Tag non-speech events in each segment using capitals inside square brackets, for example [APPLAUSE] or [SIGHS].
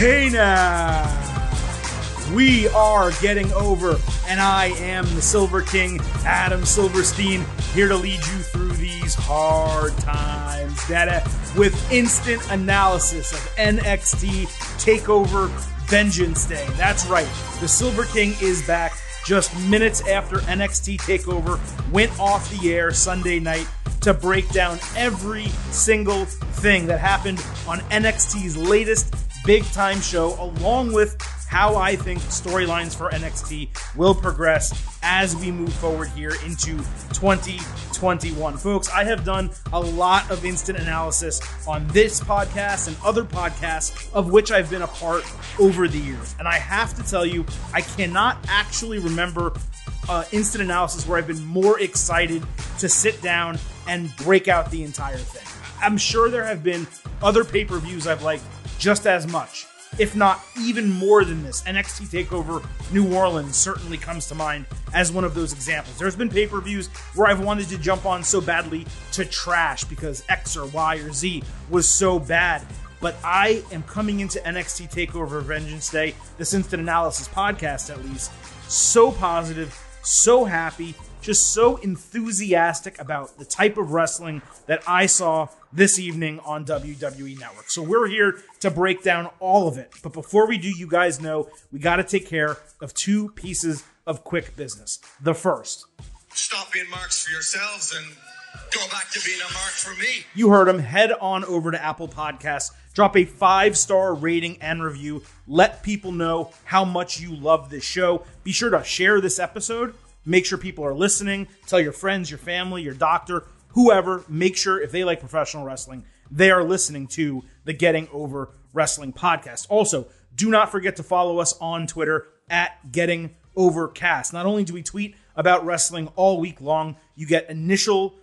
Hey now! We are getting over, and I am the Silver King, Adam Silverstein, here to lead you through these hard times. Data with instant analysis of NXT TakeOver Vengeance Day. That's right, the Silver King is back just minutes after NXT TakeOver went off the air Sunday night to break down every single thing that happened on NXT's latest big time show, along with how I think storylines for NXT will progress as we move forward here into 2021. Folks, I have done a lot of instant analysis on this podcast and other podcasts of which I've been a part over the years. And I have to tell you, I cannot actually remember uh, instant analysis where I've been more excited to sit down and break out the entire thing. I'm sure there have been other pay per views I've liked just as much, if not even more than this. NXT TakeOver New Orleans certainly comes to mind as one of those examples. There's been pay per views where I've wanted to jump on so badly to trash because X or Y or Z was so bad. But I am coming into NXT TakeOver Vengeance Day, this instant analysis podcast at least, so positive, so happy, just so enthusiastic about the type of wrestling that I saw this evening on WWE Network. So we're here to break down all of it. But before we do, you guys know we got to take care of two pieces of quick business. The first, Stop being marks for yourselves and go back to being a mark for me. you heard him. Head on over to Apple Podcasts, drop a five star rating and review. Let people know how much you love this show. Be sure to share this episode. Make sure people are listening. Tell your friends, your family, your doctor, whoever. Make sure if they like professional wrestling, they are listening to the Getting Over Wrestling podcast. Also, do not forget to follow us on Twitter at Getting Overcast. Not only do we tweet about wrestling all week long, you get initial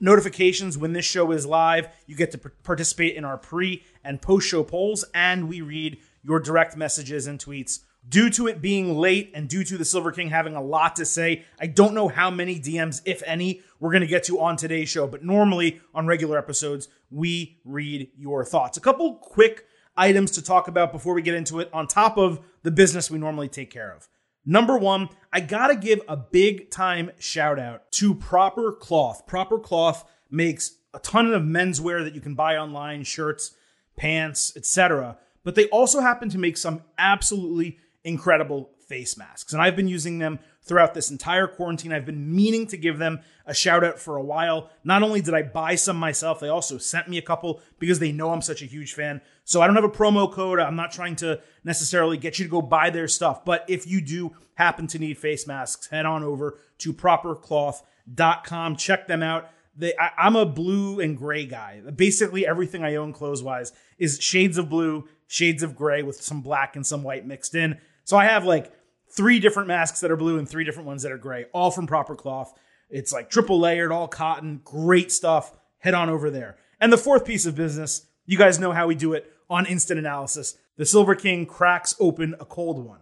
notifications when this show is live. You get to participate in our pre and post show polls, and we read your direct messages and tweets. Due to it being late and due to the Silver King having a lot to say, I don't know how many DMs, if any, we're going to get to on today's show. But normally on regular episodes, we read your thoughts. A couple quick items to talk about before we get into it, on top of the business we normally take care of. Number one, I gotta give a big time shout out to Proper Cloth. Proper Cloth makes a ton of menswear that you can buy online, shirts, pants, etc. But they also happen to make some absolutely incredible face masks. And I've been using them throughout this entire quarantine. I've been meaning to give them a shout out for a while. Not only did I buy some myself, they also sent me a couple because they know I'm such a huge fan. So I don't have a promo code. I'm not trying to necessarily get you to go buy their stuff. But if you do happen to need face masks, head on over to propercloth.com. Check them out. They, I, I'm a blue and gray guy. Basically, everything I own clothes wise is shades of blue, shades of gray with some black and some white mixed in. So I have like three different masks that are blue and three different ones that are gray, all from Proper Cloth. It's like triple layered, all cotton, great stuff. Head on over there. And the fourth piece of business, you guys know how we do it on instant analysis. The Silver King cracks open a cold one.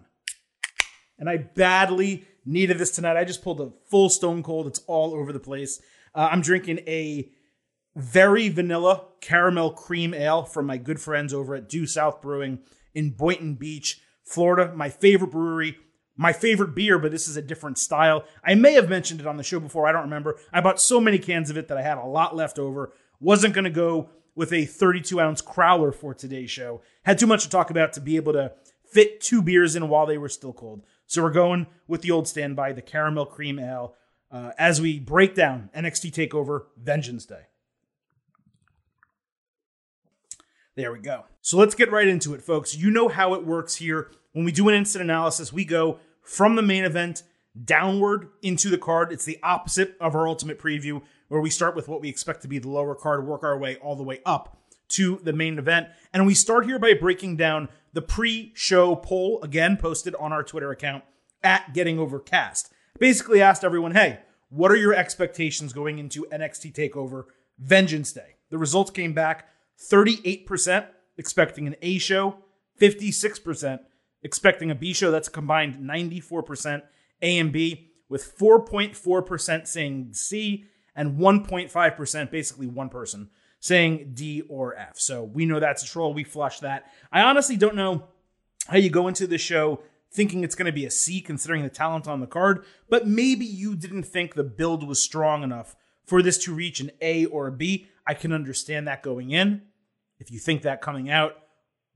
And I badly needed this tonight. I just pulled a full stone cold. It's all over the place. Uh, I'm drinking a very vanilla caramel cream ale from my good friends over at Due South Brewing in Boynton Beach, Florida. My favorite brewery, my favorite beer, but this is a different style. I may have mentioned it on the show before. I don't remember. I bought so many cans of it that I had a lot left over. Wasn't going to go with a 32 ounce crowler for today's show. Had too much to talk about to be able to fit two beers in while they were still cold. So we're going with the old standby, the caramel cream ale, uh, as we break down NXT Takeover Vengeance Day. There we go. So let's get right into it, folks. You know how it works here. When we do an instant analysis, we go from the main event downward into the card. It's the opposite of our ultimate preview, where we start with what we expect to be the lower card, work our way all the way up to the main event. And we start here by breaking down the pre show poll, again, posted on our Twitter account at Getting Overcast. Basically asked everyone, hey, what are your expectations going into NXT TakeOver Vengeance Day? The results came back 38% expecting an A show, 56% expecting a B show. That's combined 94% A and B, with 4.4% saying C and 1.5%, basically one person, saying D or F. So we know that's a troll. We flush that. I honestly don't know how you go into the show thinking it's going to be a C considering the talent on the card, but maybe you didn't think the build was strong enough for this to reach an A or a B. I can understand that going in. If you think that coming out,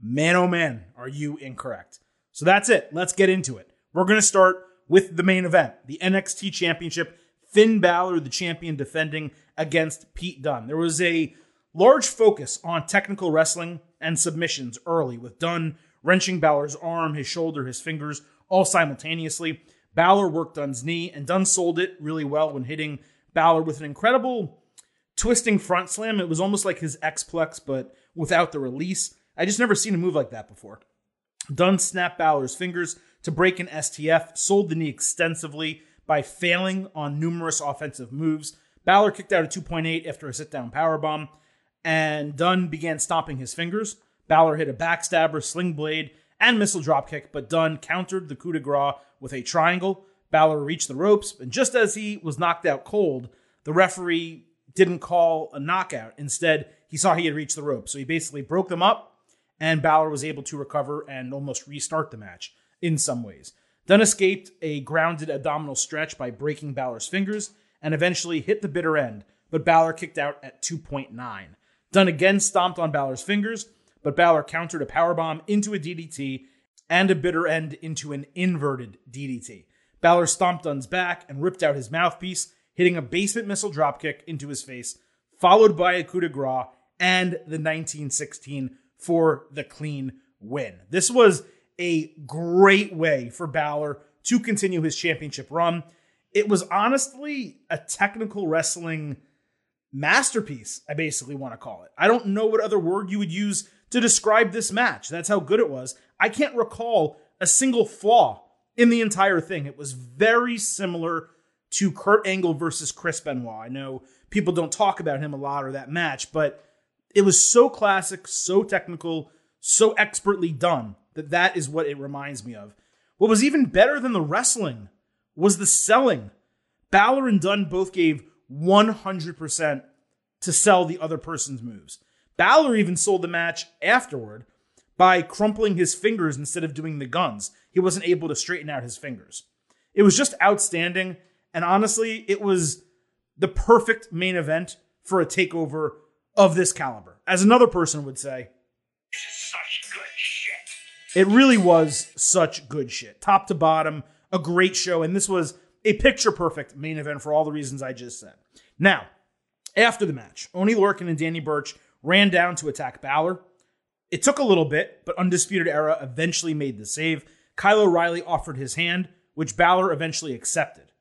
man oh man, are you incorrect. So that's it. Let's get into it. We're going to start with the main event, the NXT Championship. Finn Balor, the champion, defending against Pete Dunne. There was a large focus on technical wrestling and submissions early, with Dunne wrenching Balor's arm, his shoulder, his fingers, all simultaneously. Balor worked Dunne's knee, and Dunne sold it really well when hitting Balor with an incredible twisting front slam. It was almost like his X-Plex, but without the release. I just never seen a move like that before. Dunne snapped Balor's fingers to break an STF, sold the knee extensively by failing on numerous offensive moves. Balor kicked out a 2.8 after a sit down powerbomb, and Dunne began stomping his fingers. Balor hit a backstabber, sling blade, and missile dropkick, but Dunne countered the coup de grace with a triangle. Balor reached the ropes, and just as he was knocked out cold, the referee didn't call a knockout. Instead, he saw he had reached the rope. So he basically broke them up, and Balor was able to recover and almost restart the match in some ways. Dunne escaped a grounded abdominal stretch by breaking Balor's fingers and eventually hit the bitter end, but Balor kicked out at 2.9. Dunne again stomped on Balor's fingers, but Balor countered a powerbomb into a DDT and a bitter end into an inverted DDT. Balor stomped Dunne's back and ripped out his mouthpiece, hitting a basement missile dropkick into his face, followed by a coup de grace and the 1916 for the clean win. This was a great way for Balor to continue his championship run. It was honestly a technical wrestling masterpiece, I basically want to call it. I don't know what other word you would use to describe this match. That's how good it was. I can't recall a single flaw in the entire thing. It was very similar to Kurt Angle versus Chris Benoit. I know people don't talk about him a lot or that match, but it was so classic, so technical, so expertly done that that is what it reminds me of. What was even better than the wrestling was the selling. Balor and Dunne both gave 100% to sell the other person's moves. Balor even sold the match afterward by crumpling his fingers instead of doing the guns. He wasn't able to straighten out his fingers. It was just outstanding. And honestly, it was the perfect main event for a takeover of this caliber. As another person would say, such good shit. it really was such good shit. Top to bottom, a great show. And this was a picture perfect main event for all the reasons I just said. Now, after the match, Oni Lorcan and Danny Burch ran down to attack Balor. It took a little bit, but Undisputed Era eventually made the save. Kyle O'Reilly offered his hand, which Balor eventually accepted.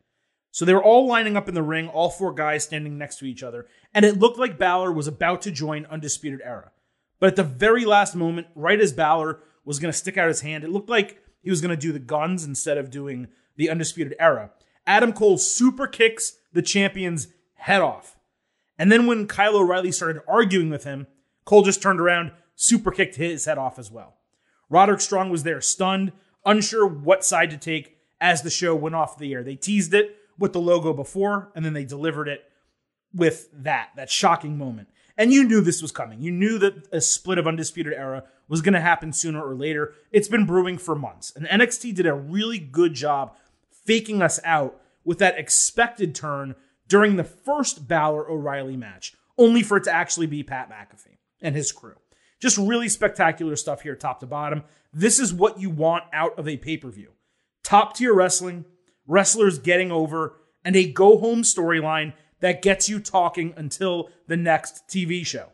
So they were all lining up in the ring, all four guys standing next to each other, and it looked like Balor was about to join Undisputed Era. But at the very last moment, right as Balor was going to stick out his hand, it looked like he was going to do the guns instead of doing the Undisputed Era. Adam Cole super kicks the champion's head off. And then when Kyle O'Reilly started arguing with him, Cole just turned around, super kicked his head off as well. Roderick Strong was there, stunned, unsure what side to take as the show went off the air. They teased it with the logo before, and then they delivered it with that, that shocking moment. And you knew this was coming. You knew that a split of Undisputed Era was going to happen sooner or later. It's been brewing for months. And NXT did a really good job faking us out with that expected turn during the first Balor O'Reilly match, only for it to actually be Pat McAfee and his crew. Just really spectacular stuff here, top to bottom. This is what you want out of a pay per view top tier wrestling, wrestlers getting over, and a go home storyline that gets you talking until the next TV show.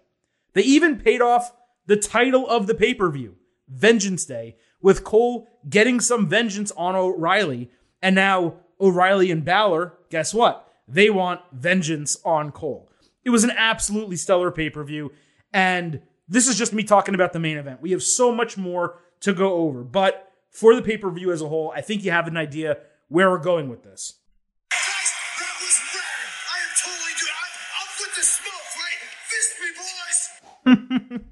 They even paid off the title of the pay per view, Vengeance Day, with Cole getting some vengeance on O'Reilly. And now O'Reilly and Balor, guess what? They want vengeance on Cole. It was an absolutely stellar pay per view. And this is just me talking about the main event. We have so much more to go over. But for the pay per view as a whole, I think you have an idea where we're going with this. Guys, that was rad. I am totally I'm with the smoke, right? Fist me, boys. [LAUGHS]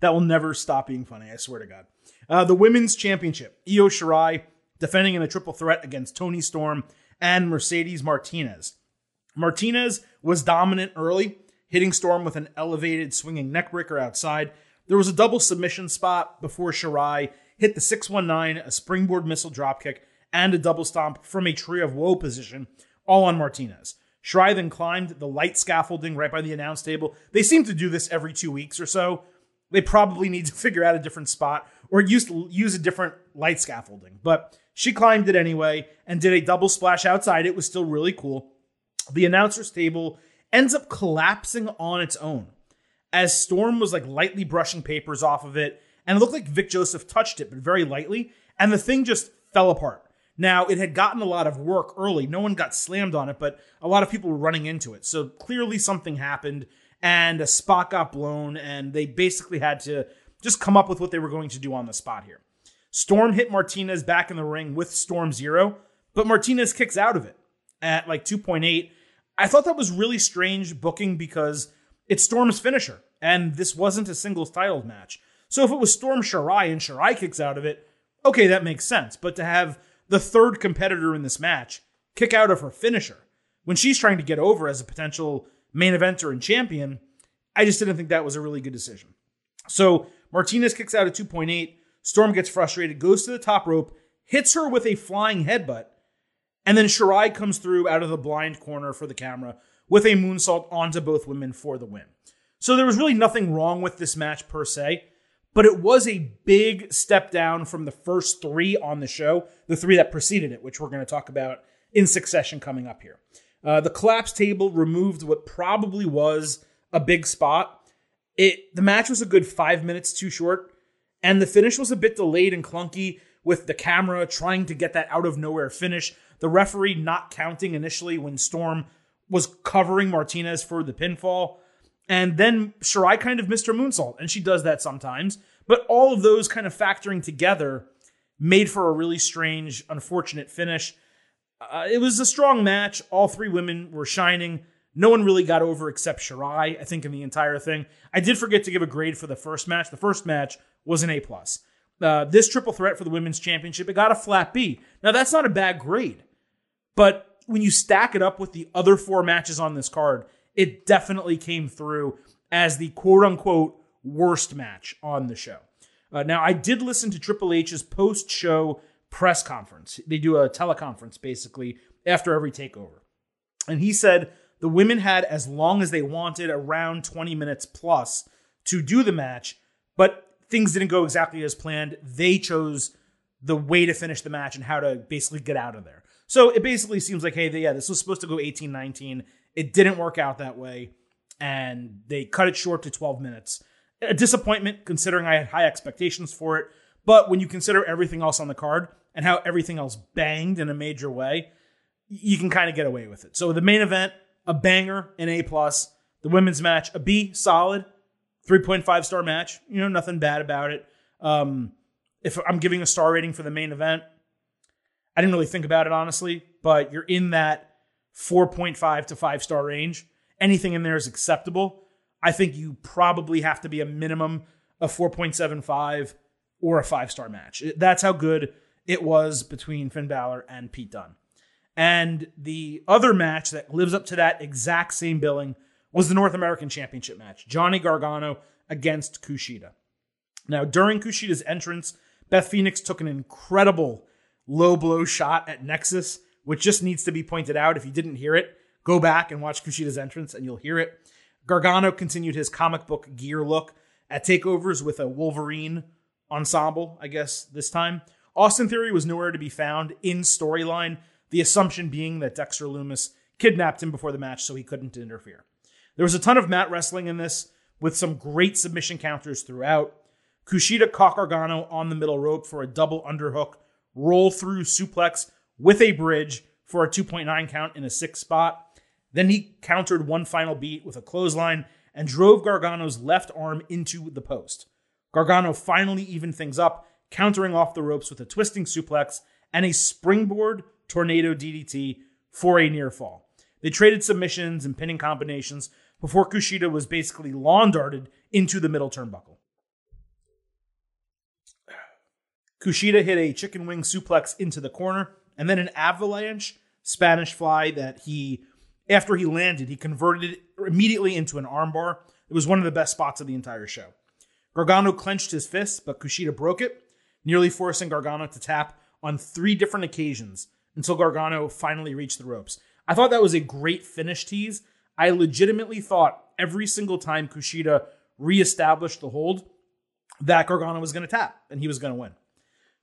That will never stop being funny, I swear to God. Uh, the Women's Championship. Io Shirai defending in a triple threat against Toni Storm and Mercedes Martinez. Martinez was dominant early, hitting Storm with an elevated swinging neckbreaker outside. There was a double submission spot before Shirai hit the 619, a springboard missile dropkick, and a double stomp from a tree of woe position, all on Martinez. Shirai then climbed the light scaffolding right by the announce table. They seem to do this every two weeks or so. They probably need to [LAUGHS] figure out a different spot or use use a different light scaffolding. But she climbed it anyway and did a double splash outside. It was still really cool. The announcer's table ends up collapsing on its own as Storm was like lightly brushing papers off of it, and it looked like Vic Joseph touched it, but very lightly, and the thing just fell apart. Now, it had gotten a lot of work early. No one got slammed on it, but a lot of people were running into it. So clearly something happened and a spot got blown, and they basically had to just come up with what they were going to do on the spot here. Storm hit Martinez back in the ring with Storm Zero, but Martinez kicks out of it at like 2.8. I thought that was really strange booking because it's Storm's finisher, and this wasn't a singles title match. So if it was Storm Shirai and Shirai kicks out of it, okay, that makes sense. But to have the third competitor in this match kick out of her finisher when she's trying to get over as a potential main eventer and champion, I just didn't think that was a really good decision. So Martinez kicks out at 2.8. Storm gets frustrated, goes to the top rope, hits her with a flying headbutt, and then Shirai comes through out of the blind corner for the camera with a moonsault onto both women for the win. So there was really nothing wrong with this match per se, but it was a big step down from the first three on the show, the three that preceded it, which we're going to talk about in succession coming up here. Uh, the collapse table removed what probably was a big spot. It the match was a good five minutes too short, and the finish was a bit delayed and clunky with the camera trying to get that out of nowhere finish. The referee not counting initially when Storm was covering Martinez for the pinfall. And then Shirai kind of missed her moonsault, and she does that sometimes. But all of those kind of factoring together made for a really strange, unfortunate finish. Uh, it was a strong match. All three women were shining. No one really got over except Shirai, I think, in the entire thing. I did forget to give a grade for the first match. The first match was an A plus. Uh, this triple threat for the women's championship, it got a flat B. Now that's not a bad grade, but when you stack it up with the other four matches on this card, it definitely came through as the quote unquote worst match on the show. Uh, now, I did listen to Triple H's post show press conference. They do a teleconference basically after every takeover. And he said the women had as long as they wanted, around 20 minutes plus, to do the match, but things didn't go exactly as planned. They chose the way to finish the match and how to basically get out of there. So it basically seems like, hey, yeah, this was supposed to go 18 19. It didn't work out that way. And they cut it short to 12 minutes. A disappointment considering I had high expectations for it. But when you consider everything else on the card and how everything else banged in a major way, you can kind of get away with it. So the main event, a banger, an A plus. The women's match, a B, solid, 3.5 star match. You know, nothing bad about it. Um, if I'm giving a star rating for the main event, I didn't really think about it honestly, but you're in that 4.5 to 5 star range. Anything in there is acceptable. I think you probably have to be a minimum of 4.75 or a 5 star match. That's how good it was between Finn Balor and Pete Dunne. And the other match that lives up to that exact same billing was the North American Championship match Johnny Gargano against Kushida. Now, during Kushida's entrance, Beth Phoenix took an incredible low blow shot at Nexus, which just needs to be pointed out. If you didn't hear it, go back and watch Kushida's entrance and you'll hear it. Gargano continued his comic book gear look at takeovers with a Wolverine ensemble, I guess, this time. Austin Theory was nowhere to be found in storyline, the assumption being that Dexter Lumis kidnapped him before the match so he couldn't interfere. There was a ton of mat wrestling in this with some great submission counters throughout. Kushida caught Gargano on the middle rope for a double underhook roll through suplex with a bridge for a 2.9 count in a six spot. Then he countered one final beat with a clothesline and drove Gargano's left arm into the post. Gargano finally evened things up, countering off the ropes with a twisting suplex and a springboard tornado DDT for a near fall. They traded submissions and pinning combinations before Kushida was basically lawn darted into the middle turnbuckle. [SIGHS] Kushida hit a chicken wing suplex into the corner and then an avalanche Spanish fly that he, after he landed, he converted it immediately into an armbar. It was one of the best spots of the entire show. Gargano clenched his fist, but Kushida broke it. nearly forcing Gargano to tap on three different occasions until Gargano finally reached the ropes. I thought that was a great finish tease. I legitimately thought every single time Kushida reestablished the hold that Gargano was going to tap and he was going to win.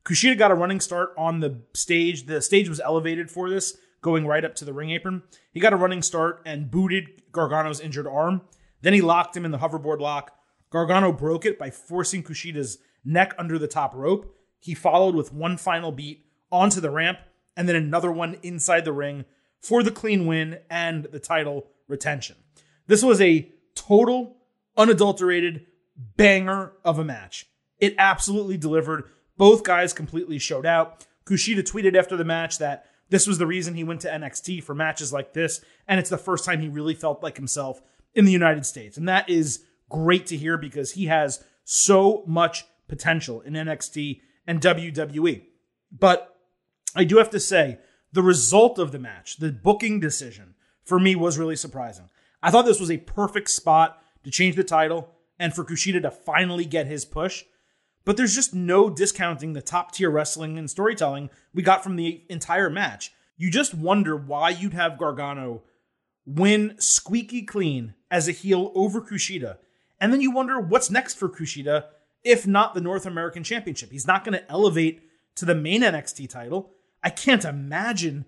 Kushida got a running start on the stage. The stage was elevated for this, going right up to the ring apron. He got a running start and booted Gargano's injured arm. Then he locked him in the hoverboard lock. Gargano broke it by forcing Kushida's neck under the top rope. He followed with one final beat onto the ramp and then another one inside the ring for the clean win and the title retention. This was a total, unadulterated banger of a match. It absolutely delivered. Both guys completely showed out. Kushida tweeted after the match that this was the reason he went to NXT for matches like this, and it's the first time he really felt like himself in the United States. And that is great to hear because he has so much potential in NXT and WWE. But I do have to say, the result of the match, the booking decision, for me was really surprising. I thought this was a perfect spot to change the title and for Kushida to finally get his push. But there's just no discounting the top tier wrestling and storytelling we got from the entire match. You just wonder why you'd have Gargano win squeaky clean as a heel over Kushida. And then you wonder what's next for Kushida if not the North American Championship. He's not going to elevate to the main NXT title. I can't imagine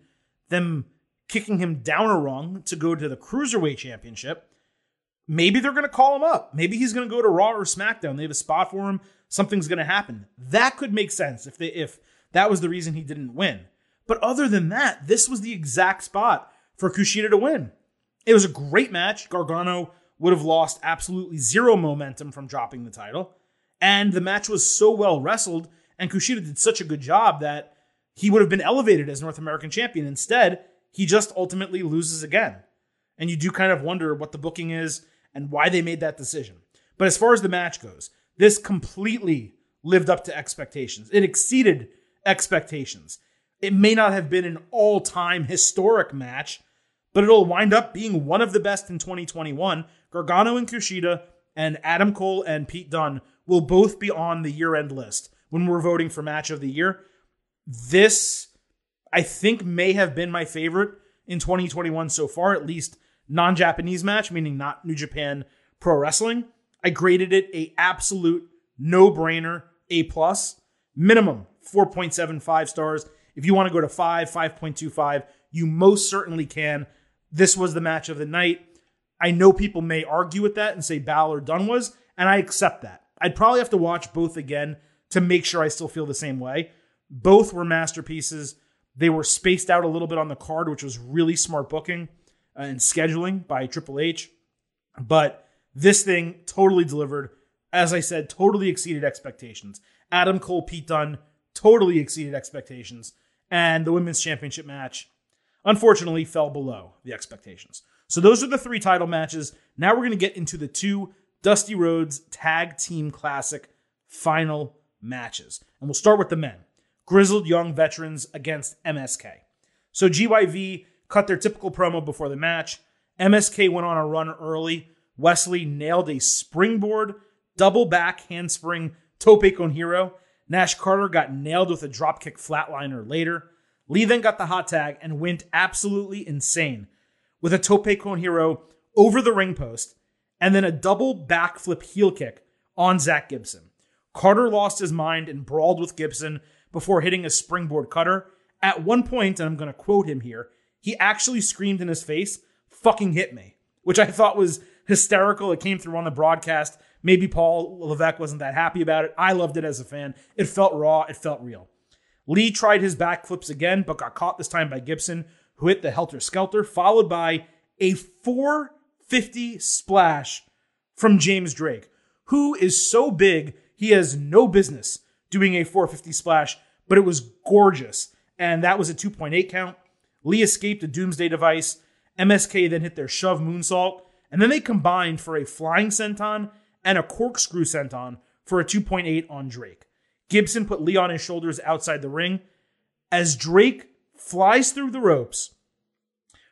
them kicking him down a rung to go to the Cruiserweight Championship. Maybe they're going to call him up. Maybe he's going to go to Raw or SmackDown. They have a spot for him. Something's going to happen. That could make sense if they if that was the reason he didn't win. But other than that, this was the exact spot for Kushida to win. It was a great match. Gargano would have lost absolutely zero momentum from dropping the title. And the match was so well wrestled, and Kushida did such a good job that he would have been elevated as North American champion. Instead, he just ultimately loses again. And you do kind of wonder what the booking is and why they made that decision. But as far as the match goes, this completely lived up to expectations. It exceeded expectations. It may not have been an all time historic match, but it'll wind up being one of the best in 2021. Gargano and Kushida and Adam Cole and Pete Dunne will both be on the year end list when we're voting for match of the year. This, I think, may have been my favorite in 2021 so far, at least non Japanese match, meaning not New Japan Pro Wrestling. I graded it a absolute no brainer, A plus, minimum 4.75 stars. If you want to go to 5, 5.25, you most certainly can. This was the match of the night. I know people may argue with that and say Balor Dunne was, and I accept that. I'd probably have to watch both again to make sure I still feel the same way. Both were masterpieces. They were spaced out a little bit on the card, which was really smart booking Uh, and scheduling by Triple H. But this thing totally delivered. As I said, totally exceeded expectations. Adam Cole, Pete Dunne totally exceeded expectations. And the women's championship match, unfortunately, fell below the expectations. So those are the three title matches. Now we're going to get into the two Dusty Rhodes Tag Team Classic final matches. And we'll start with the men grizzled young veterans against MSK. So GYV cut their typical promo before the match. MSK went on a run early. Wes Lee nailed a springboard, double back handspring tope con hilo. Nash Carter got nailed with a dropkick flatliner later. Lee then got the hot tag and went absolutely insane with a tope con hilo over the ring post and then a double backflip heel kick on Zack Gibson. Carter lost his mind and brawled with Gibson before hitting a springboard cutter. At one point, and I'm going to quote him here, he actually screamed in his face, fucking hit me, which I thought was hysterical. It came through on the broadcast. Maybe Paul Levesque wasn't that happy about it. I loved it as a fan. It felt raw, it felt real. Lee tried his backflips again, but got caught this time by Gibson, who hit the helter skelter, followed by a 450 splash from James Drake, who is so big he has no business doing a 450 splash, but it was gorgeous. And that was a 2.8 count. Lee escaped a doomsday device. MSK then hit their shove moonsault, and then they combined for a flying senton and a corkscrew senton for a 2.8 on Drake. Gibson put Lee on his shoulders outside the ring. As Drake flies through the ropes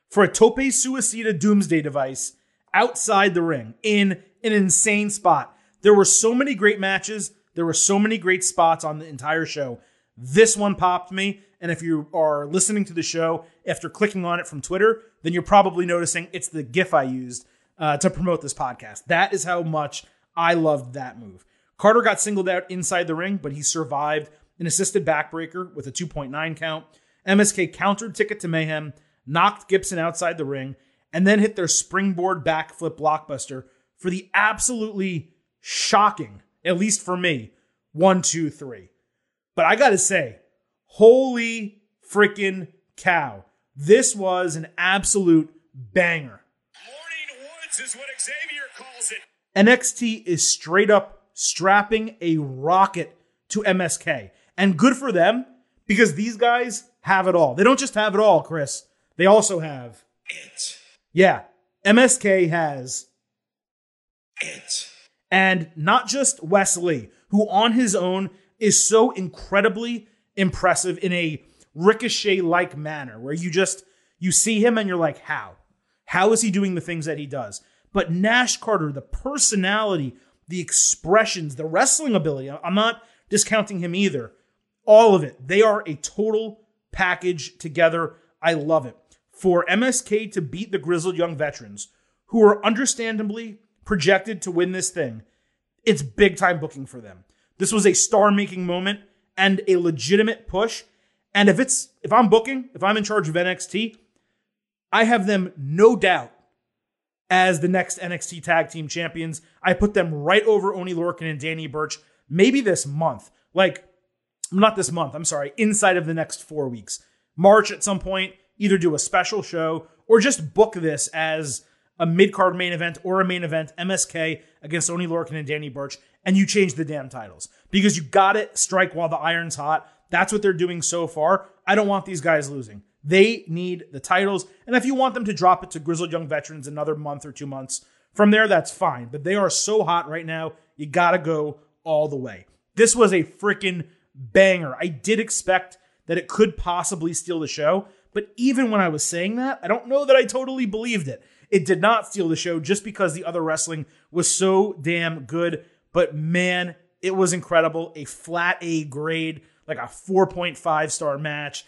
for a tope suicida doomsday device outside the ring in an insane spot. There were so many great matches There were so many great spots on the entire show. This one popped me. And if you are listening to the show after clicking on it from Twitter, then you're probably noticing it's the GIF I used uh, to promote this podcast. That is how much I loved that move. Carter got singled out inside the ring, but he survived an assisted backbreaker with a 2.9 count. MSK countered Ticket to Mayhem, knocked Gibson outside the ring, and then hit their springboard backflip blockbuster for the absolutely shocking, at least for me, one, two, three. But I gotta say, holy freaking cow. This was an absolute banger. Morning Woods is what Xavier calls it. NXT is straight up strapping a rocket to MSK. And good for them because these guys have it all. They don't just have it all, Chris. They also have It. Yeah, MSK has It. and not just Wes Lee, who on his own is so incredibly impressive in a ricochet like manner where you just you see him and you're like how? How is he doing the things that he does? But nash carter the personality the expressions the wrestling ability i'm not discounting him either. All of it. They are a total package together. I love it. For msk to beat the grizzled young veterans who are understandably projected to win this thing it's big time booking for them. This was a star making moment and a legitimate push. And if it's if I'm booking, if I'm in charge of NXT, I have them no doubt as the next NXT Tag Team Champions. I put them right over Oni Lorcan and Danny Burch, maybe this month. Like, not this month, I'm sorry, inside of the next four weeks. March at some point, either do a special show or just book this as a mid card main event or a main event, MSK against Oni Lorcan and Danny Burch, and you change the damn titles because you got it strike while the iron's hot. That's what they're doing so far. I don't want these guys losing. They need the titles. And if you want them to drop it to Grizzled Young Veterans another month or two months from there, that's fine. But they are so hot right now, you got to go all the way. This was a freaking banger. I did expect that it could possibly steal the show. But even when I was saying that, I don't know that I totally believed it. It did not steal the show just because the other wrestling was so damn good. But man, it was incredible. A flat A grade, like a 4.5 star match.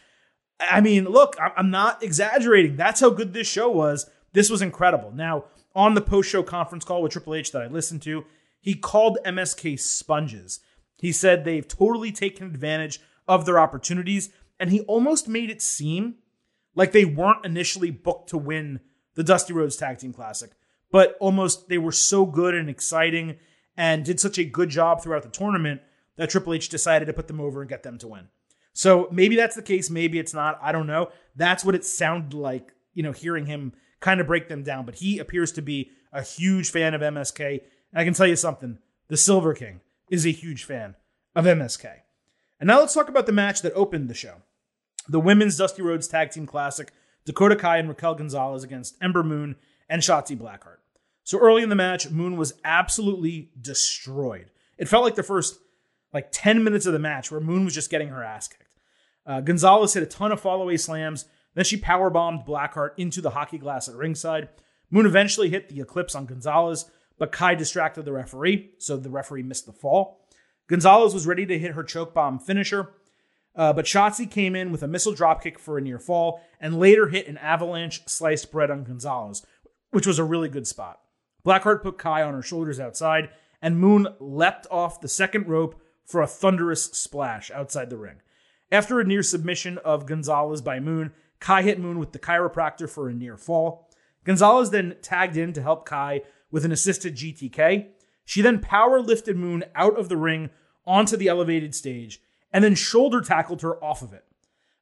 I mean, look, I'm not exaggerating. That's how good this show was. This was incredible. Now, on the post show conference call with Triple H that I listened to, he called MSK sponges. He said they've totally taken advantage of their opportunities, and he almost made it seem like they weren't initially booked to win the Dusty Rhodes Tag Team Classic, but almost they were so good and exciting and did such a good job throughout the tournament that Triple H decided to put them over and get them to win. So maybe that's the case, maybe it's not. I don't know. That's what it sounded like, you know, hearing him kind of break them down. But he appears to be a huge fan of MSK. And I can tell you something the Silver King is a huge fan of MSK. And now let's talk about the match that opened the show the Women's Dusty Rhodes Tag Team Classic Dakota Kai and Raquel Gonzalez against Ember Moon and Shotzi Blackheart. So early in the match, Moon was absolutely destroyed. It felt like the first like 10 minutes of the match where Moon was just getting her ass kicked. Uh, Gonzalez hit a ton of fallaway slams. Then she powerbombed Blackheart into the hockey glass at ringside. Moon eventually hit the Eclipse on Gonzalez, but Kai distracted the referee, so the referee missed the fall. Gonzalez was ready to hit her choke bomb finisher, uh, but Shotzi came in with a missile dropkick for a near fall and later hit an avalanche sliced bread on Gonzalez, which was a really good spot. Blackheart put Kai on her shoulders outside, and Moon leapt off the second rope for a thunderous splash outside the ring. After a near submission of Gonzalez by Moon, Kai hit Moon with the chiropractor for a near fall. Gonzalez then tagged in to help Kai with an assisted GTK. She then power lifted Moon out of the ring onto the elevated stage and then shoulder tackled her off of it.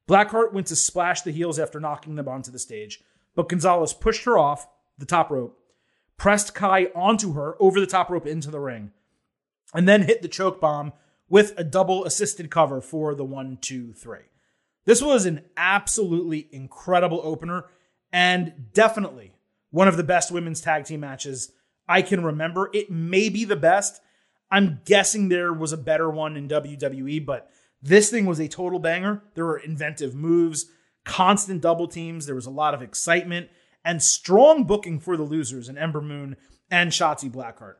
Blackheart went to splash the heels after knocking them onto the stage, but Gonzalez pushed her off the top rope, pressed Kai onto her over the top rope into the ring, and then hit the choke bomb with a double assisted cover for the one, two, three. This was an absolutely incredible opener and definitely one of the best women's tag team matches I can remember. It may be the best. I'm guessing there was a better one in WWE, but this thing was a total banger. There were inventive moves, constant double teams. There was a lot of excitement and strong booking for the losers in Ember Moon and Shotzi Blackheart.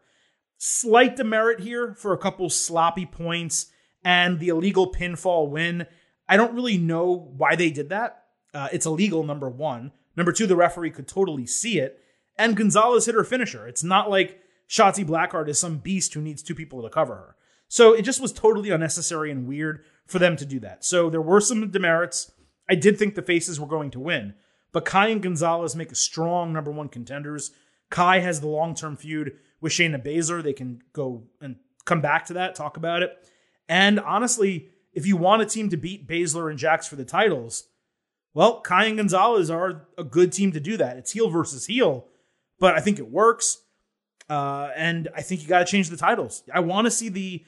Slight demerit here for a couple sloppy points and the illegal pinfall win. I don't really know why they did that. Uh, it's illegal, number one. Number two, the referee could totally see it. And Gonzalez hit her finisher. It's not like Shotzi Blackheart is some beast who needs two people to cover her. So it just was totally unnecessary and weird for them to do that. So there were some demerits. I did think the faces were going to win, but Kai and Gonzalez make a strong number one contenders. Kai has the long term feud with Shayna Baszler. They can go and come back to that, talk about it. And honestly, if you want a team to beat Baszler and Jax for the titles, well, Kai and Gonzalez are a good team to do that. It's heel versus heel, but I think it works. Uh, and I think you got to change the titles. I want to see the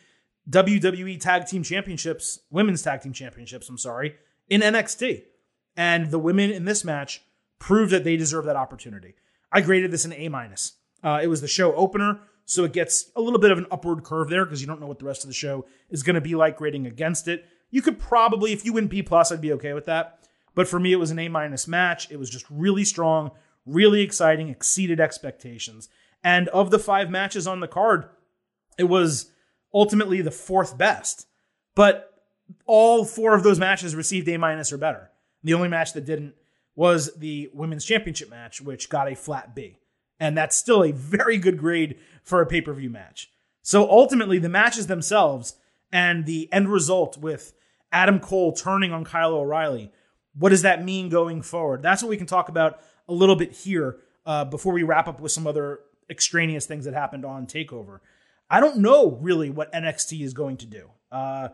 WWE Tag Team Championships, Women's Tag Team Championships, I'm sorry, in NXT. And the women in this match proved that they deserve that opportunity. I graded this an A minus. Uh, it was the show opener, so it gets a little bit of an upward curve there because you don't know what the rest of the show is going to be like grading against it. You could probably, if you win B plus, I'd be okay with that. But for me, it was an A minus match. It was just really strong, really exciting, exceeded expectations. And of the five matches on the card, it was ultimately the fourth best. But all four of those matches received A minus or better. The only match that didn't was the women's championship match, which got a flat B. And that's still a very good grade for a pay per view match. So ultimately, the matches themselves and the end result with Adam Cole turning on Kyle O'Reilly, what does that mean going forward? That's what we can talk about a little bit here uh, before we wrap up with some other extraneous things that happened on TakeOver. I don't know really what NXT is going to do. Uh,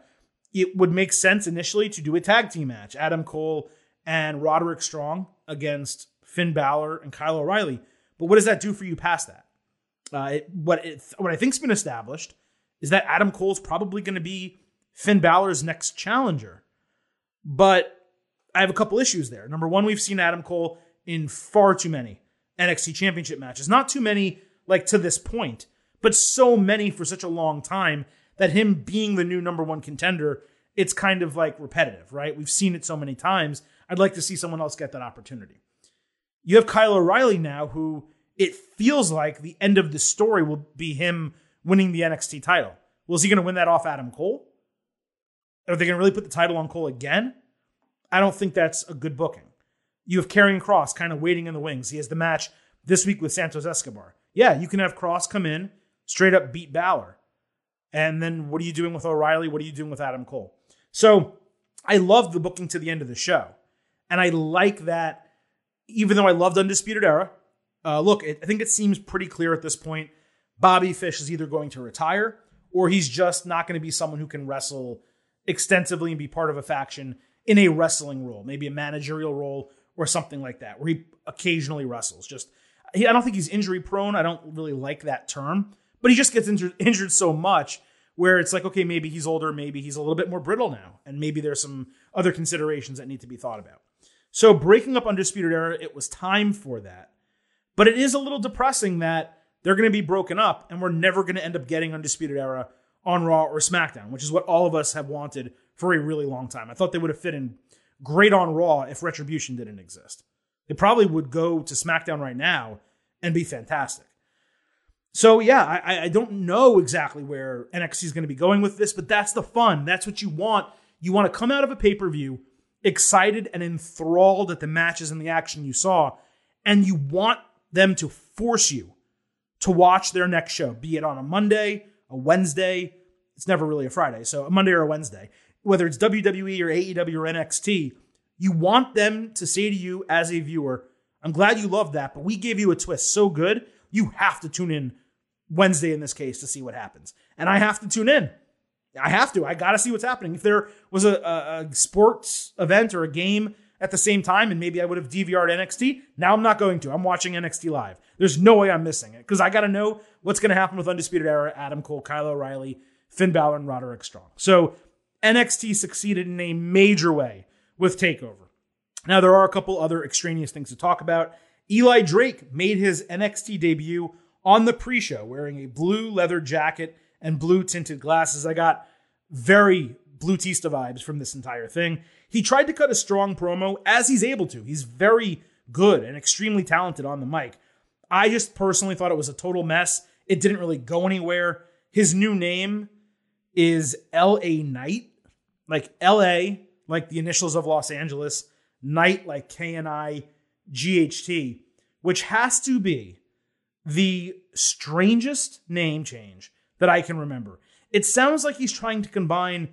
it would make sense initially to do a tag team match Adam Cole and Roderick Strong against Finn Balor and Kyle O'Reilly. But what does that do for you past that? Uh, it, what it, what I think's been established is that Adam Cole's probably going to be Finn Balor's next challenger. But I have a couple issues there. Number one, we've seen Adam Cole in far too many NXT championship matches. Not too many like to this point, but so many for such a long time that him being the new number one contender, it's kind of like repetitive, right? We've seen it so many times. I'd like to see someone else get that opportunity. You have Kyle O'Reilly now, who it feels like the end of the story will be him winning the NXT title. Well, is he going to win that off Adam Cole? Are they going to really put the title on Cole again? I don't think that's a good booking. You have Karrion Kross kind of waiting in the wings. He has the match this week with Santos Escobar. Yeah, you can have Kross come in, straight up beat Balor. And then what are you doing with O'Reilly? What are you doing with Adam Cole? So I love the booking to the end of the show. And I like that, even though I loved Undisputed Era, uh, look, it, I think it seems pretty clear at this point Bobby Fish is either going to retire or he's just not going to be someone who can wrestle extensively and be part of a faction in a wrestling role, maybe a managerial role or something like that, where he occasionally wrestles. Just, I don't think he's injury prone. I don't really like that term, but he just gets [LAUGHS] injured so much where it's like, okay, maybe he's older, maybe he's a little bit more brittle now, and maybe there's some other considerations that need to be thought about. So breaking up Undisputed Era, it was time for that. But it is a little depressing that they're going to be broken up and we're never going to end up getting Undisputed Era on Raw or SmackDown, which is what all of us have wanted for a really long time. I thought they would have fit in great on Raw if Retribution didn't exist. They probably would go to SmackDown right now and be fantastic. So yeah, I, I don't know exactly where NXT is going to be going with this, but that's the fun. That's what you want. You want to come out of a pay per view excited and enthralled at the matches and the action you saw, and you want them to force you to watch their next show, be it on a Monday, a Wednesday. It's never really a Friday, so a Monday or a Wednesday. Whether it's WWE or AEW or NXT, you want them to say to you as a viewer, I'm glad you loved that, but we gave you a twist so good, you have to tune in Wednesday in this case to see what happens. And I have to tune in. I have to. I got to see what's happening. If there was a, a, a, sports event or a game at the same time, and maybe I would have DVR'd NXT, now I'm not going to. I'm watching NXT live. There's no way I'm missing it because I got to know what's going to happen with Undisputed Era, Adam Cole, Kyle O'Reilly, Finn Balor, and Roderick Strong. So NXT succeeded in a major way with TakeOver. Now, there are a couple other extraneous things to talk about. Eli Drake made his NXT debut on the pre show wearing a blue leather jacket and blue tinted glasses. I got very Blue Tista vibes from this entire thing. He tried to cut a strong promo as he's able to. He's very good and extremely talented on the mic. I just personally thought it was a total mess. It didn't really go anywhere. His new name is L.A. Knight, like L.A., like the initials of Los Angeles, Knight, like K N I G H T, which has to be the strangest name change that I can remember. It sounds like he's trying to combine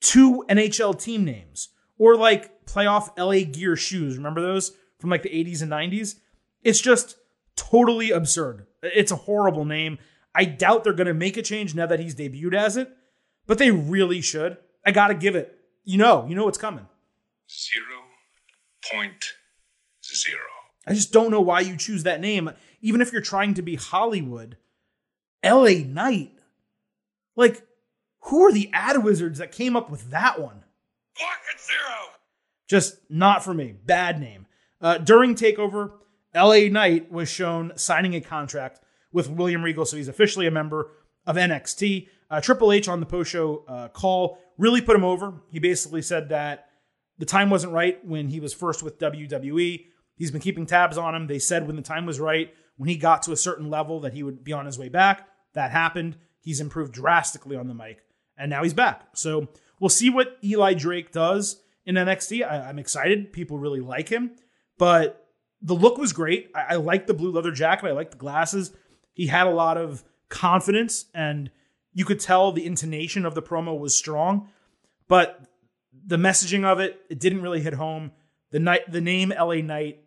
two NHL team names or like playoff LA Gear shoes. Remember those from like the 80s and 90s? It's just totally absurd. It's a horrible name. I doubt they're going to make a change now that he's debuted as it, but they really should. I got to give it. You know, you know what's coming. Zero point zero. I just don't know why you choose that name, even if you're trying to be Hollywood. LA Knight. Like, who are the ad wizards that came up with that one? At zero. Just not for me. Bad name. Uh, during TakeOver, LA Knight was shown signing a contract with William Regal, so he's officially a member of NXT. Uh, Triple H on the post show uh, call really put him over. He basically said that the time wasn't right when he was first with WWE. He's been keeping tabs on him. They said when the time was right, when he got to a certain level, that he would be on his way back. That happened. He's improved drastically on the mic, and now he's back. So we'll see what Eli Drake does in NXT. I, am excited. People really like him, but the look was great. I, I like the blue leather jacket. I like the glasses. He had a lot of confidence, and you could tell the intonation of the promo was strong, but the messaging of it, it didn't really hit home. The night, the name LA Knight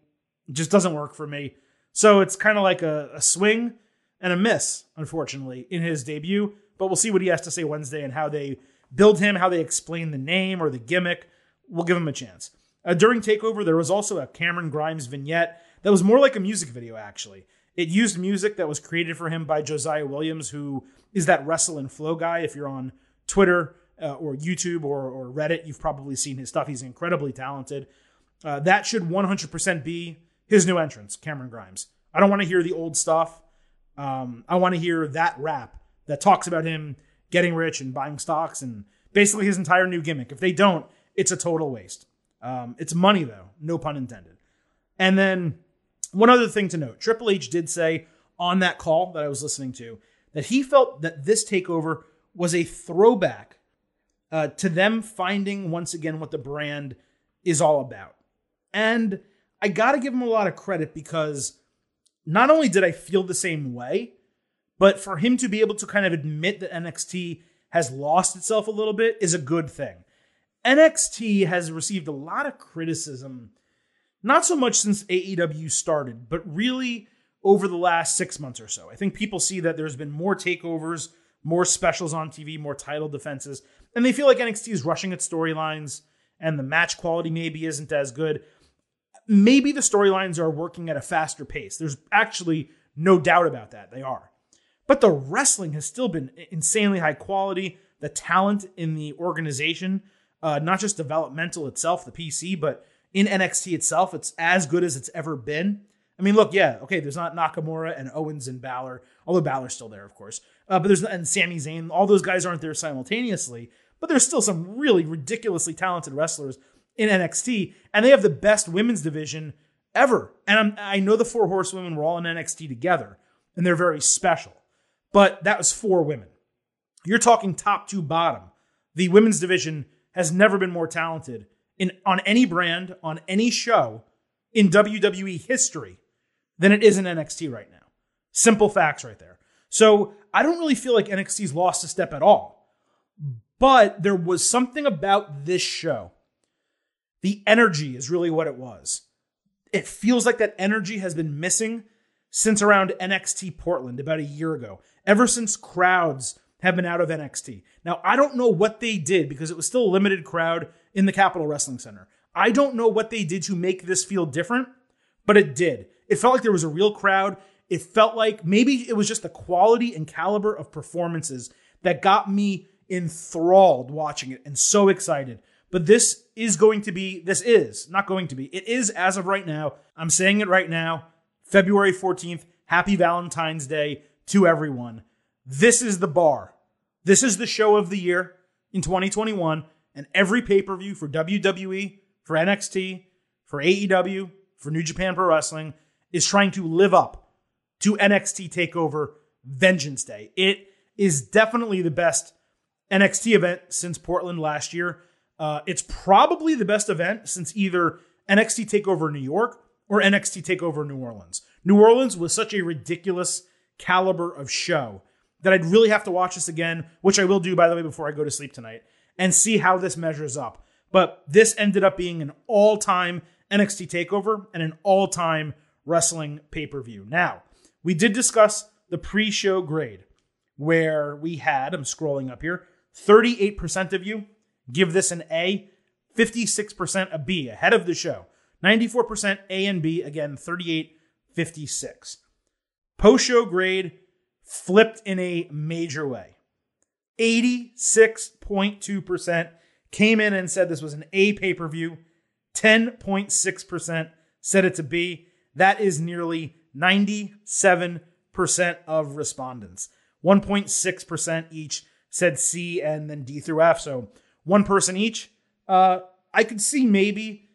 just doesn't work for me. So it's kind of like a, a swing and a miss, unfortunately, in his debut. But we'll see what he has to say Wednesday and how they build him, how they explain the name or the gimmick. We'll give him a chance. Uh, during TakeOver, there was also a Cameron Grimes vignette that was more like a music video, actually. It used music that was created for him by Josiah Williams, who is that wrestle and flow guy. If you're on Twitter uh, or YouTube or, or Reddit, you've probably seen his stuff. He's incredibly talented. Uh, that should 100% be his new entrance, Cameron Grimes. I don't want to hear the old stuff. Um, I want to hear that rap that talks about him getting rich and buying stocks and basically his entire new gimmick. If they don't, it's a total waste. Um, it's money though, no pun intended. And then one other thing to note: Triple H did say on that call that I was listening to that he felt that this takeover was a throwback uh, to them finding once again what the brand is all about. And I got to give him a lot of credit because not only did I feel the same way, but for him to be able to kind of admit that NXT has lost itself a little bit is a good thing. NXT has received a lot of criticism, not so much since AEW started, but really over the last six months or so. I think people see that there's been more takeovers, more specials on TV, more title defenses, and they feel like NXT is rushing its storylines and the match quality maybe isn't as good. Maybe the storylines are working at a faster pace. There's actually no doubt about that. They are. But the wrestling has still been insanely high quality. The talent in the organization, uh, not just developmental itself, the PC, but in NXT itself, it's as good as it's ever been. I mean, look, yeah, okay, there's not Nakamura and Owens and Balor, although Balor's still there, of course. Uh, but there's and Sami Zayn, all those guys aren't there simultaneously, but there's still some really ridiculously talented wrestlers in NXT, and they have the best women's division ever. And I'm, I know the four horsewomen were all in NXT together, and they're very special but that was four women. You're talking top to bottom. The women's division has never been more talented in on any brand, on any show in WWE history than it is in NXT right now. Simple facts right there. So I don't really feel like NXT's lost a step at all. But there was something about this show. The energy is really what it was. It feels like that energy has been missing since around NXT Portland about a year ago ever since crowds have been out of NXT. Now, I don't know what they did because it was still a limited crowd in the Capitol Wrestling Center. I don't know what they did to make this feel different, but it did. It felt like there was a real crowd. It felt like maybe it was just the quality and caliber of performances that got me enthralled watching it and so excited. But this is going to be, this is not going to be, it is as of right now. I'm saying it right now, February 14th. Happy Valentine's Day to everyone. This is the bar. This is the show of the year in 2021. And every pay per view for WWE, for NXT, for AEW, for New Japan Pro Wrestling is trying to live up to NXT TakeOver Vengeance Day. It is definitely the best NXT event since Portland last year. Uh, it's probably the best event since either NXT Takeover New York or NXT Takeover New Orleans. New Orleans was such a ridiculous caliber of show that I'd really have to watch this again, which I will do, by the way, before I go to sleep tonight, and see how this measures up. But this ended up being an all time NXT takeover and an all time wrestling pay per view. Now, we did discuss the pre show grade where we had, I'm scrolling up here, 38% of you give this an A, 56% a B, ahead of the show. 94% A and B, again, 38, 56. Post show grade flipped in a major way. 86.2% came in and said this was an A pay per view. 10.6% said it to B. That is nearly 97% of respondents. 1.6% each said C and then D through F. So one person each. Uh, I could see maybe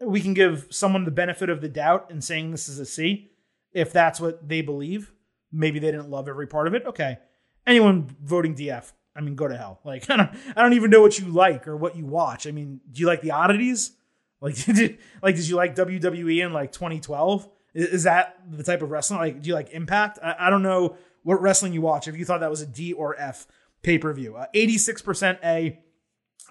we can give someone the benefit of the doubt in saying this is a C if that's what they believe. Maybe they didn't love every part of it. Okay. Anyone voting DF, I mean, go to hell. [LAUGHS] Like, I don't, I don't even know what you like or what you watch. I mean, do you like the oddities? Like, [LAUGHS] did, like, did you like WWE in like 2012? Is, that the type of wrestling? Like, do you like Impact? I, I don't know what wrestling you watch. If you thought that was a D or F pay per view, uh, 86% A,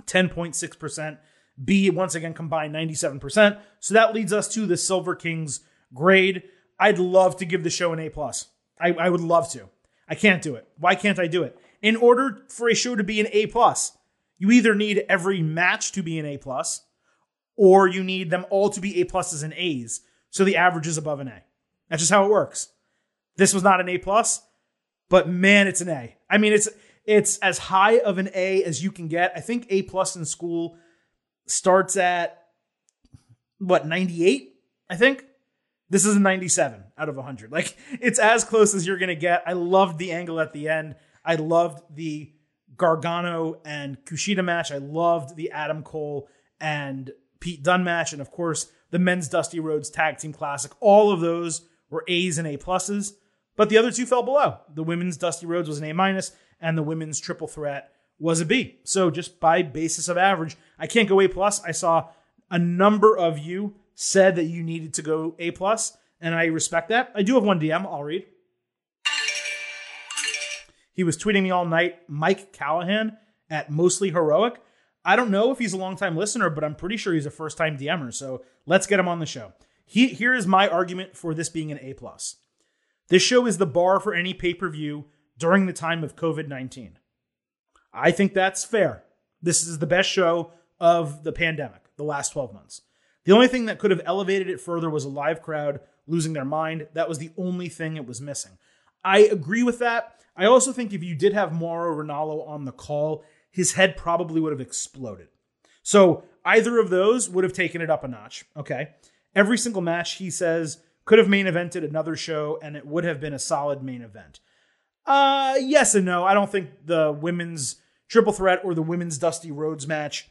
10.6% B. Once again, combined 97%. So that leads us to the Silver Kings grade. I'd love to give the show an A plus. I, I would love to. I can't do it. Why can't I do it? In order for a show to be an A plus, you either need every match to be an A plus, or you need them all to be A pluses and A's, so the average is above an A. That's just how it works. This was not an A plus, but man, it's an A. I mean, it's it's as high of an A as you can get. I think A plus in school starts at what 98. I think this is a 97 out of 100. Like it's as close as you're gonna get. I loved the angle at the end. I loved the Gargano and Kushida match. I loved the Adam Cole and Pete Dunne match, and of course the men's Dusty Rhodes Tag Team Classic. All of those were A's and A pluses, but the other two fell below. The women's Dusty Rhodes was an A minus, and the women's Triple Threat was a B. So just by basis of average, I can't go A plus. I saw a number of you said that you needed to go A plus, and I respect that. I do have one DM. I'll read. He was tweeting me all night. Mike Callahan at Mostly Heroic. I don't know if he's a longtime listener, but I'm pretty sure he's a first time DMer. So let's get him on the show. He, here is my argument for this being an A plus. This show is the bar for any pay per view during the time of COVID 19. I think that's fair. This is the best show of the pandemic, the last 12 months. The only thing that could have elevated it further was a live crowd losing their mind. That was the only thing it was missing. I agree with that. I also think if you did have Mauro Ranallo on the call, his head probably would have exploded. So either of those would have taken it up a notch. Okay. Every single match, he says, could have main evented another show and it would have been a solid main event. Uh, yes and no. I don't think the women's triple threat or the women's Dusty Rhodes match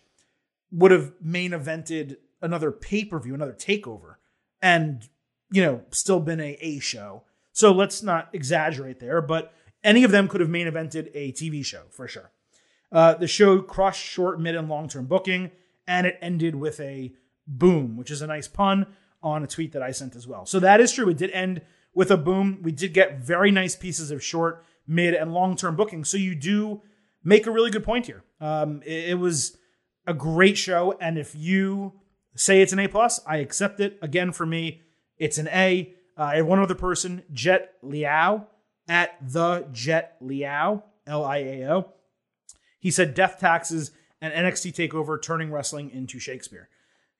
would have main evented another pay per view, another takeover, and, you know, still been a A show. So let's not exaggerate there, but any of them could have main evented a TV show for sure. Uh, the show crushed short, mid, and long term booking, and it ended with a boom, which is a nice pun on a tweet that I sent as well. So that is true. It did end with a boom. We did get very nice pieces of short, mid, and long term booking. So you do make a really good point here. Um, it, it was a great show, and if you say it's an A plus, I accept it. Again, for me, it's an A. Uh, I have one other person, Jet Liao, at the Jet Liao, L I A O. He said death taxes and NXT takeover turning wrestling into Shakespeare.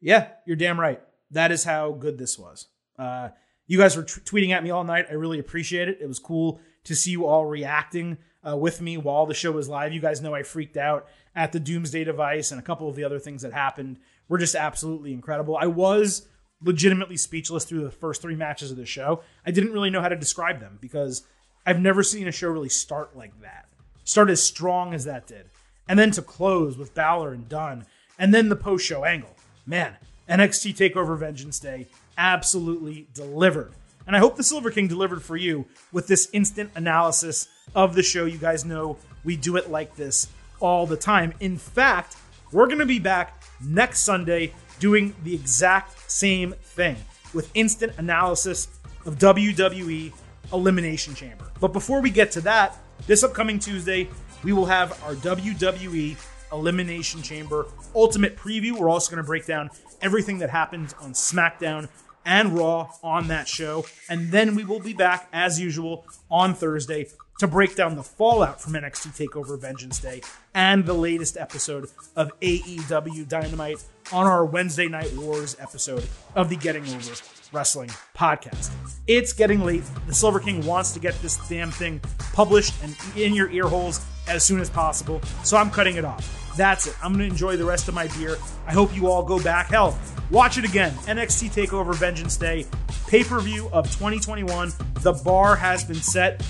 Yeah, you're damn right. That is how good this was. Uh, you guys were t- tweeting at me all night. I really appreciate it. It was cool to see you all reacting uh, with me while the show was live. You guys know I freaked out at the Doomsday device and a couple of the other things that happened were just absolutely incredible. I was legitimately speechless through the first three matches of the show. I didn't really know how to describe them because I've never seen a show really start like that start as strong as that did. And then to close with Balor and Dunne, and then the post show angle. Man, NXT TakeOver Vengeance Day absolutely delivered. And I hope the Silver King delivered for you with this instant analysis of the show. You guys know we do it like this all the time. In fact, we're going to be back next Sunday doing the exact same thing with instant analysis of WWE Elimination Chamber. But before we get to that, this upcoming Tuesday, we will have our WWE Elimination Chamber Ultimate Preview. We're also going to break down everything that happened on SmackDown and Raw on that show. And then we will be back, as usual, on Thursday to break down the fallout from NXT TakeOver Vengeance Day and the latest episode of AEW Dynamite on our Wednesday Night Wars episode of the Getting Over Wrestling podcast. It's getting late. The Silver King wants to get this damn thing published and in your ear holes as soon as possible, so I'm cutting it off. That's it. I'm going to enjoy the rest of my beer. I hope you all go back. Hell, watch it again. NXT TakeOver Vengeance Day, pay per view of 2021. The bar has been set.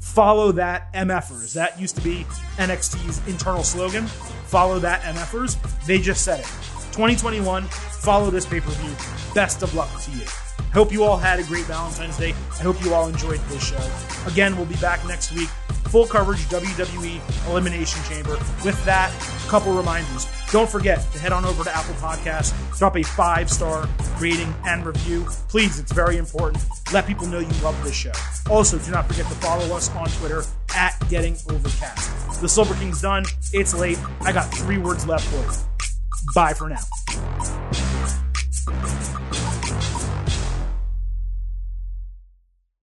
Follow that MFers. That used to be NXT's internal slogan. Follow that MFers. They just said it. 2021, follow this pay per view. Best of luck to you. Hope you all had a great Valentine's Day. I hope you all enjoyed this show. Again, we'll be back next week. Full coverage WWE Elimination Chamber. With that, a couple reminders. Don't forget to head on over to Apple Podcasts, drop a five star rating and review. Please, it's very important. Let people know you love this show. Also, do not forget to follow us on Twitter at Getting Overcast. The Silver King's done. It's late. I got three words left for you. Bye for now.